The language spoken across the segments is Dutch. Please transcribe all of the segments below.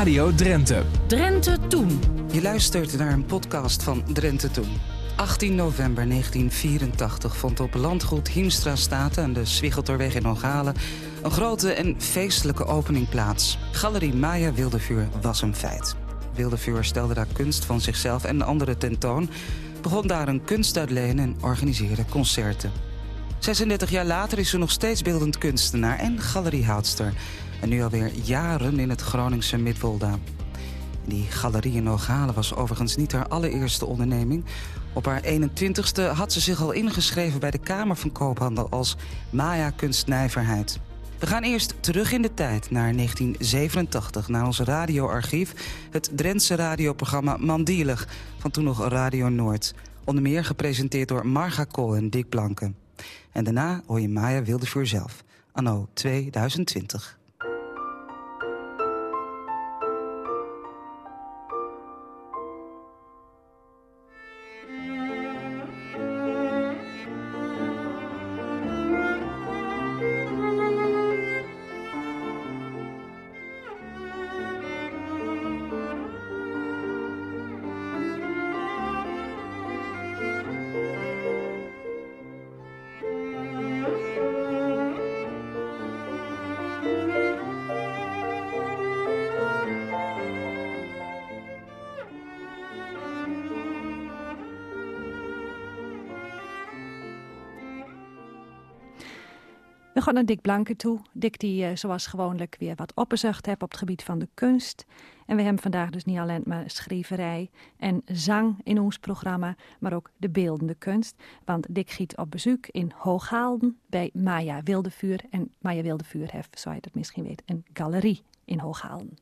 Radio Drenthe. Drenthe Toen. Je luistert naar een podcast van Drenthe Toen. 18 november 1984 vond op landgoed Hiemstra Staten aan de Zwiggelterweg in Hogalen een grote en feestelijke opening plaats. Galerie Maya Wildevuur was een feit. Wildevuur stelde daar kunst van zichzelf en anderen tentoon, begon daar een kunstuitlenen en organiseerde concerten. 36 jaar later is ze nog steeds beeldend kunstenaar en galeriehoudster. En nu alweer jaren in het Groningse Midwolda. Die galerie in Nogalen was overigens niet haar allereerste onderneming. Op haar 21ste had ze zich al ingeschreven bij de Kamer van Koophandel als Maya Kunstnijverheid. We gaan eerst terug in de tijd naar 1987, naar ons radioarchief... het Drentse radioprogramma Mandielig van toen nog Radio Noord. Onder meer gepresenteerd door Marga Kool en Dick Blanken. En daarna hoor je Maya Wildevuur zelf, anno 2020. We gaan naar Dick Blanke toe. Dick die uh, zoals gewoonlijk weer wat opgezocht heeft op het gebied van de kunst. En we hebben vandaag dus niet alleen maar schrijverij en zang in ons programma, maar ook de beeldende kunst. Want Dick giet op bezoek in Hooghaalden bij Maya Wildevuur. En Maya Wildevuur heeft, zoals je dat misschien weet, een galerie in Hooghaalden.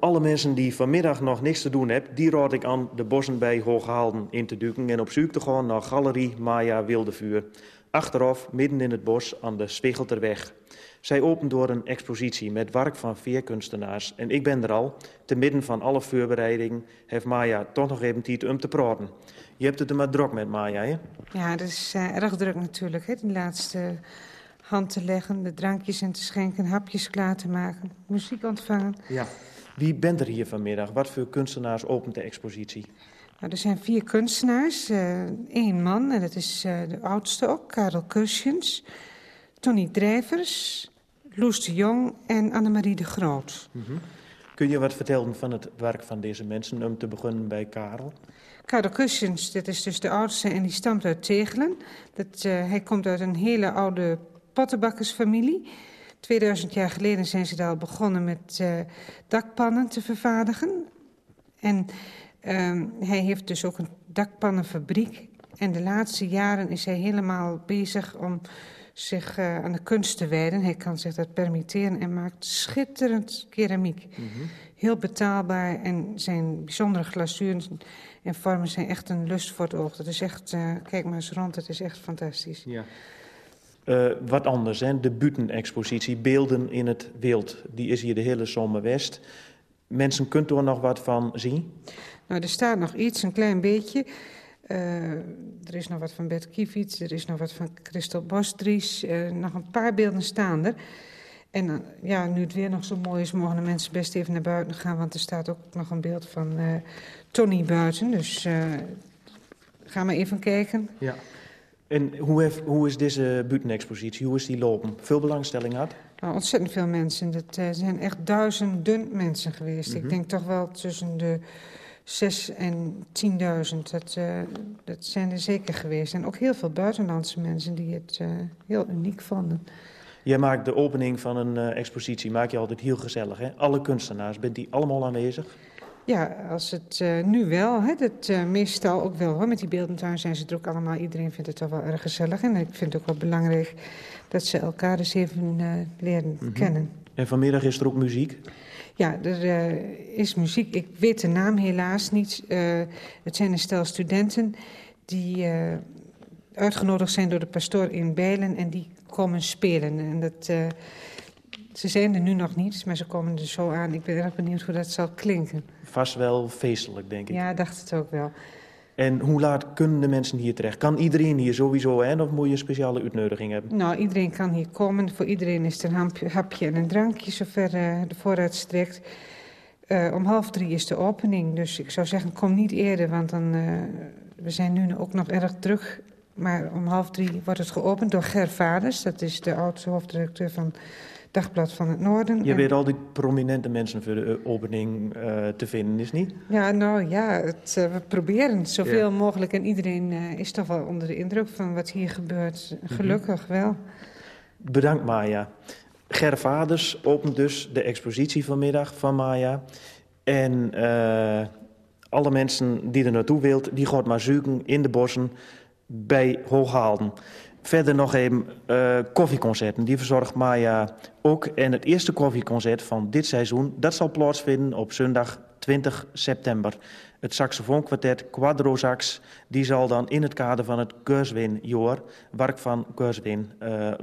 Alle mensen die vanmiddag nog niks te doen hebben, die raad ik aan de bossen bij Hooghaalden in te duiken en op zoek te gaan naar Galerie Maya Wildevuur achteraf midden in het bos aan de Zwiggelterweg. Zij opent door een expositie met werk van vier kunstenaars. En ik ben er al, te midden van alle voorbereidingen, heeft Maya toch nog even tijd om te praten. Je hebt het er maar druk met Maya, hè? Ja, dat is uh, erg druk natuurlijk, hè? Die laatste hand te leggen, de drankjes in te schenken, hapjes klaar te maken, muziek ontvangen. Ja. Wie bent er hier vanmiddag? Wat voor kunstenaars opent de expositie? Nou, er zijn vier kunstenaars. Eén uh, man, en dat is uh, de oudste ook, Karel Kursjens. Tony Drijvers, Loes de Jong en Annemarie de Groot. Mm -hmm. Kun je wat vertellen van het werk van deze mensen, om te beginnen bij Karel? Karel Kursjens, dit is dus de oudste en die stamt uit Tegelen. Dat, uh, hij komt uit een hele oude pottenbakkersfamilie. 2000 jaar geleden zijn ze daar al begonnen met dakpannen te vervaardigen. En hij heeft dus ook een dakpannenfabriek. En de laatste jaren is hij helemaal bezig om zich uh, aan de kunst te wijden. Hij kan zich dat permitteren en maakt schitterend keramiek. Mm -hmm. Heel betaalbaar en zijn bijzondere glazuren en vormen zijn echt een lust voor het oog. Dat is echt, uh, kijk maar eens rond, het is echt fantastisch. Ja. Uh, wat anders, hè? de Buten-expositie, Beelden in het Wild. Die is hier de hele zomer West. Mensen kunt er nog wat van zien? Nou, er staat nog iets, een klein beetje. Uh, er is nog wat van Bert Kievits, er is nog wat van Christel Bostries. Uh, nog een paar beelden staan er. En uh, ja, nu het weer nog zo mooi is, mogen de mensen best even naar buiten gaan. Want er staat ook nog een beeld van Tony buiten. Dus ga maar even kijken. Ja. En hoe, heeft, hoe is deze buitenexpositie, hoe is die lopen? Veel belangstelling had? Nou, ontzettend veel mensen. Het zijn echt duizenden mensen geweest. Mm -hmm. Ik denk toch wel tussen de 6 en 10.000. Dat, uh, dat zijn er zeker geweest. En ook heel veel buitenlandse mensen die het uh, heel uniek vonden. Jij maakt de opening van een expositie, maak je altijd heel gezellig. Hè? Alle kunstenaars, bent die allemaal aanwezig? Ja, als het nu wel. Hè, dat, meestal ook wel. Hoor. Met die beeldentuin zijn ze er ook allemaal. Iedereen vindt het toch wel erg gezellig. En ik vind het ook wel belangrijk dat ze elkaar eens even leren mm -hmm. kennen. En vanmiddag is er ook muziek? Ja, er uh, is muziek. Ik weet de naam helaas niet. Uh, het zijn een stel studenten die uitgenodigd zijn door de pastoor in Bijlen en die komen spelen. En dat, ze zijn er nu nog niet, maar ze komen er zo aan. Ik ben erg benieuwd hoe dat zal klinken. Vast wel feestelijk, denk ik. Ja, dacht het ook wel. En hoe laat kunnen de mensen hier terecht? Kan iedereen hier sowieso, hè? of moet je een speciale uitnodiging hebben? Nou, iedereen kan hier komen. Voor iedereen is er een hapje, en een drankje, zover uh, de voorraad strekt. Uh, om half drie is de opening, dus ik zou zeggen, kom niet eerder, want dan, uh, we zijn nu ook nog erg druk. Maar om half drie wordt het geopend door Ger Vaders, dat is de oudste hoofdredacteur van Dagblad van het Noorden. Je weet al die prominente mensen voor de opening uh, te vinden, is niet? Ja, nou ja, het, uh, we proberen zoveel ja. mogelijk. En iedereen uh, is toch wel onder de indruk van wat hier gebeurt. Gelukkig mm -hmm. wel. Bedankt, Maya. Ger Vaders opent dus de expositie vanmiddag van Maya. En alle mensen die er naartoe wilt, die gaat maar zoeken in de bossen bij Hooghaalden. Verder nog even uh, koffieconcerten. Die verzorgt Maya ook. En het eerste koffieconcert van dit seizoen... dat zal plaatsvinden op zondag 20 september. Het saxofoonkwartet Quadro Sax... die zal dan in het kader van het Keurswin-jaar... werk van Keurswin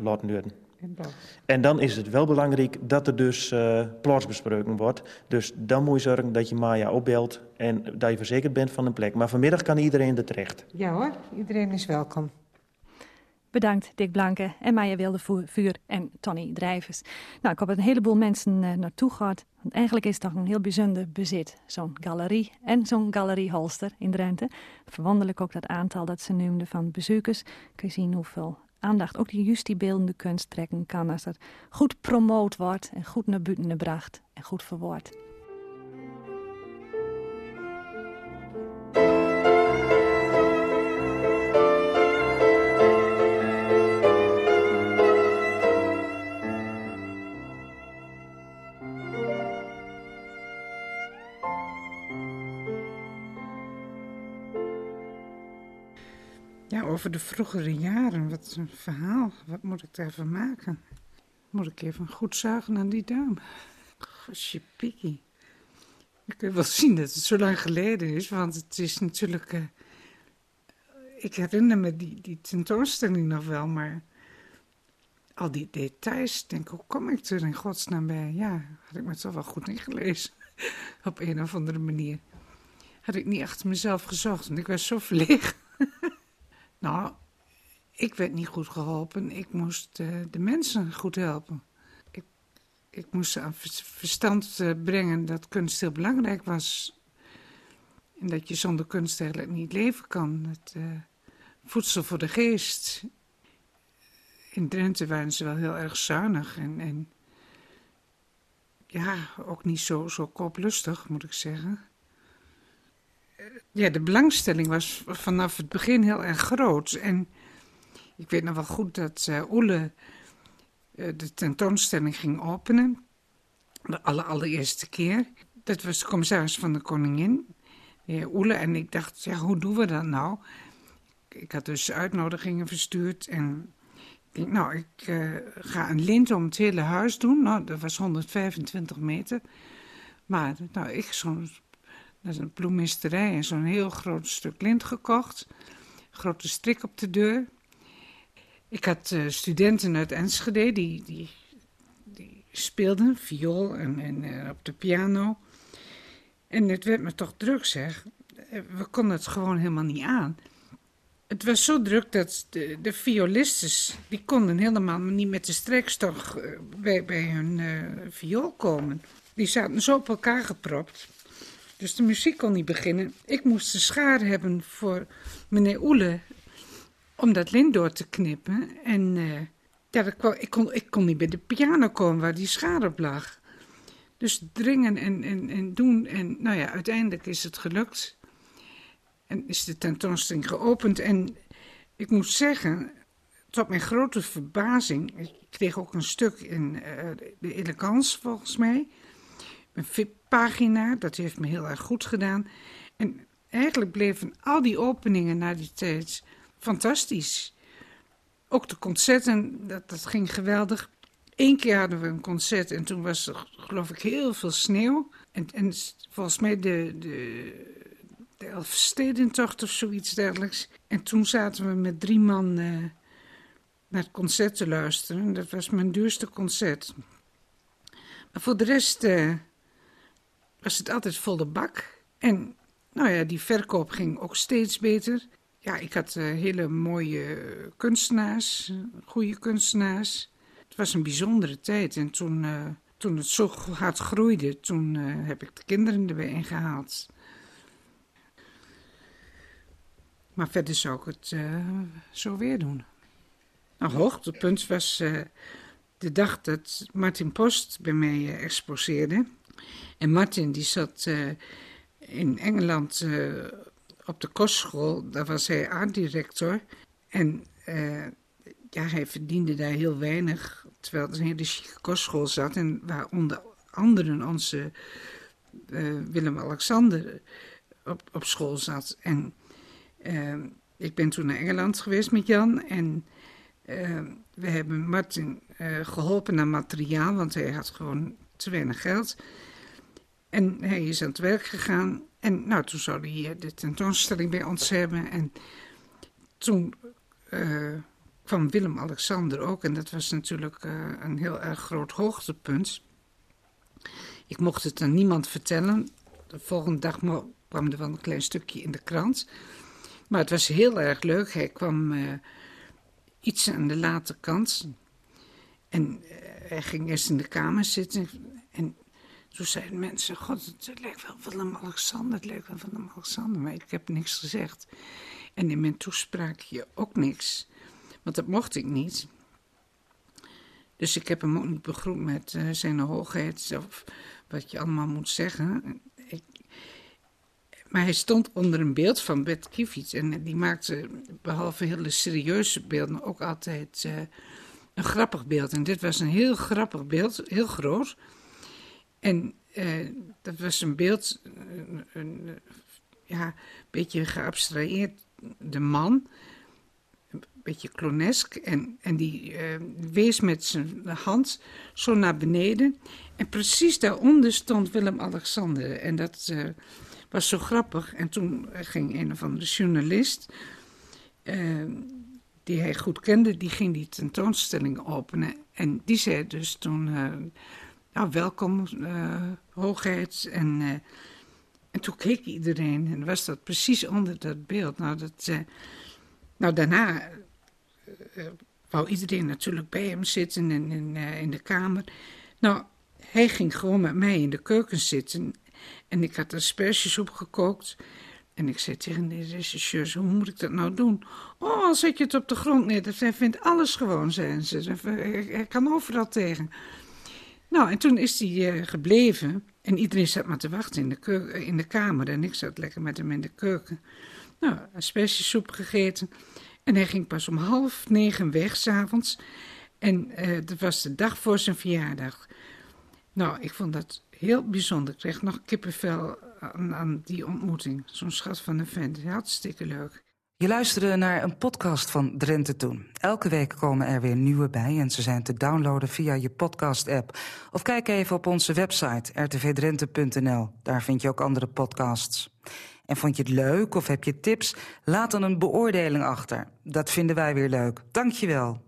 laten duren. En dan is het wel belangrijk dat er dus uh, plaatsbesproken wordt. Dus dan moet je zorgen dat je Maya opbelt... en dat je verzekerd bent van een plek. Maar vanmiddag kan iedereen er terecht. Ja hoor, iedereen is welkom. Bedankt Dick Blanke en Maya Wildevuur en Tony Drijvers. Nou, ik heb een heleboel mensen uh, naartoe gehad. Want eigenlijk is het toch een heel bijzonder bezit. Zo'n galerie en zo'n galerieholster in Drenthe. Verwonderlijk ook dat aantal dat ze noemden van bezoekers. Kun je zien hoeveel aandacht ook die juist die beeldende kunst trekken kan... als dat goed promoot wordt en goed naar buiten gebracht en goed verwoord. Ja, over de vroegere jaren. Wat een verhaal. Wat moet ik daarvan maken? Moet ik even goed zuigen aan die dame? Gosje pikkie. Ik kun wel zien dat het zo lang geleden is, want het is natuurlijk... Uh, ik herinner me die, die tentoonstelling nog wel, maar... Al die details, denk hoe kom ik er in godsnaam bij? Ja, had ik me toch wel goed ingelezen. Op een of andere manier. Had ik niet achter mezelf gezocht, want ik was zo verlegen. Nou, ik werd niet goed geholpen. Ik moest uh, de mensen goed helpen. Ik, ik moest ze aan verstand uh, brengen dat kunst heel belangrijk was. En dat je zonder kunst eigenlijk niet leven kan. Het uh, voedsel voor de geest. In Drenthe waren ze wel heel erg zuinig en, en ja, ook niet zo, zo kooplustig, moet ik zeggen ja, de belangstelling was vanaf het begin heel erg groot. En ik weet nog wel goed dat uh, Oele uh, de tentoonstelling ging openen. De aller, allereerste keer. Dat was de commissaris van de koningin, de heer Oele. En ik dacht, ja, hoe doen we dat nou? Ik had dus uitnodigingen verstuurd en ik nou, ik uh, ga een lint om het hele huis doen. Nou, dat was 125 meter. Maar nou, ik zo'n is een bloemisterij en zo'n heel groot stuk lint gekocht. Grote strik op de deur. Ik had uh, studenten uit Enschede die, die, die speelden viool en, en uh, op de piano. En het werd me toch druk, zeg. Eh, we konden het gewoon helemaal niet aan. Het was zo druk dat de, de violistes, die konden helemaal niet met de strekstok bij, bij hun uh, viool komen. Die zaten zo op elkaar gepropt. Dus de muziek kon niet beginnen. Ik moest de schaar hebben voor meneer Oele om dat lint door te knippen. En uh, ja, ik, kon, ik kon niet bij de piano komen waar die schaar op lag. Dus dringen en, en, en doen. En nou ja, uiteindelijk is het gelukt. En is de tentoonstelling geopend. En ik moet zeggen, tot mijn grote verbazing, ik kreeg ook een stuk in uh, de elegance volgens mij een VIP-pagina. Dat heeft me heel erg goed gedaan. En eigenlijk bleven al die openingen na die tijd fantastisch. Ook de concerten, dat, dat ging geweldig. Eén keer hadden we een concert en toen was er geloof ik heel veel sneeuw. En, en volgens mij de, de, de Elfstedentocht of zoiets dergelijks. En toen zaten we met drie man uh, naar het concert te luisteren. Dat was mijn duurste concert. Maar voor de rest... Uh, was het altijd volle bak. En Nou ja, die verkoop ging ook steeds beter. Ja, ik had uh, hele mooie kunstenaars, goede kunstenaars. Het was een bijzondere tijd en toen, uh, toen het zo hard groeide, toen uh, heb ik de kinderen erbij ingehaald. Maar verder zou ik het zo weer doen. Nou, hoogtepunt was de dag dat Martin Post bij mij exposeerde. En Martin die zat in Engeland op de kostschool, daar was hij aarddirector. En uh, ja, hij verdiende daar heel weinig, terwijl het een hele chique kostschool zat. En waar onder anderen onze Willem-Alexander op, op school zat. En ik ben toen naar Engeland geweest met Jan. En we hebben Martin geholpen naar materiaal, want hij had gewoon te weinig geld. En hij is aan het werk gegaan. En nou, toen zou hij de tentoonstelling bij ons hebben. En toen uh, kwam Willem-Alexander ook. En dat was natuurlijk uh, een heel erg groot hoogtepunt. Ik mocht het aan niemand vertellen. De volgende dag kwam er wel een klein stukje in de krant. Maar het was heel erg leuk. Hij kwam iets aan de late kant. En hij ging eerst in de kamer zitten. En toen zeiden mensen, god, het lijkt wel Willem-Alexander, het lijkt wel Willem-Alexander, maar ik heb niks gezegd. En in mijn toespraak hier ook niks, want dat mocht ik niet. Dus ik heb hem ook niet begroet met uh, zijn hoogheid, of wat je allemaal moet zeggen. Ik, maar hij stond onder een beeld van Bert en die maakte, behalve hele serieuze beelden, ook altijd uh, een grappig beeld. En dit was een heel grappig beeld, heel groot. En uh, dat was een beeld, een, een, ja, beetje geabstraheerd, de man, een beetje clonesk. En, en die uh, wees met zijn hand zo naar beneden. En precies daaronder stond Willem-Alexander. En dat uh, was zo grappig. En toen ging een of andere journalist, die hij goed kende, die ging die tentoonstelling openen. En die zei dus toen nou, welkom, uh, hoogheid. En, uh, en toen keek iedereen en was dat precies onder dat beeld. Nou, dat, uh, nou daarna wou iedereen natuurlijk bij hem zitten in, in, in de kamer. Nou, hij ging gewoon met mij in de keuken zitten. En ik had asperges opgekookt. En ik zei tegen de regisseurs, hoe moet ik dat nou doen? Oh, zet je het op de grond neer. Hij vindt alles gewoon, zijn ze. Hij kan overal tegen. Nou, en toen is hij uh, gebleven. En iedereen zat maar te wachten in de, keuken, in de kamer. En ik zat lekker met hem in de keuken. Nou, aspergesoep gegeten. En hij ging pas om half negen weg s'avonds. En uh, dat was de dag voor zijn verjaardag. Nou, ik vond dat heel bijzonder. Ik kreeg nog kippenvel aan, aan die ontmoeting. Zo'n schat van een vent. Hartstikke leuk. Je luisterde naar een podcast van Drenthe Toen. Elke week komen er weer nieuwe bij en ze zijn te downloaden via je podcast-app. Of kijk even op onze website rtvdrenthe.nl. Daar vind je ook andere podcasts. En vond je het leuk of heb je tips? Laat dan een beoordeling achter. Dat vinden wij weer leuk. Dank je wel.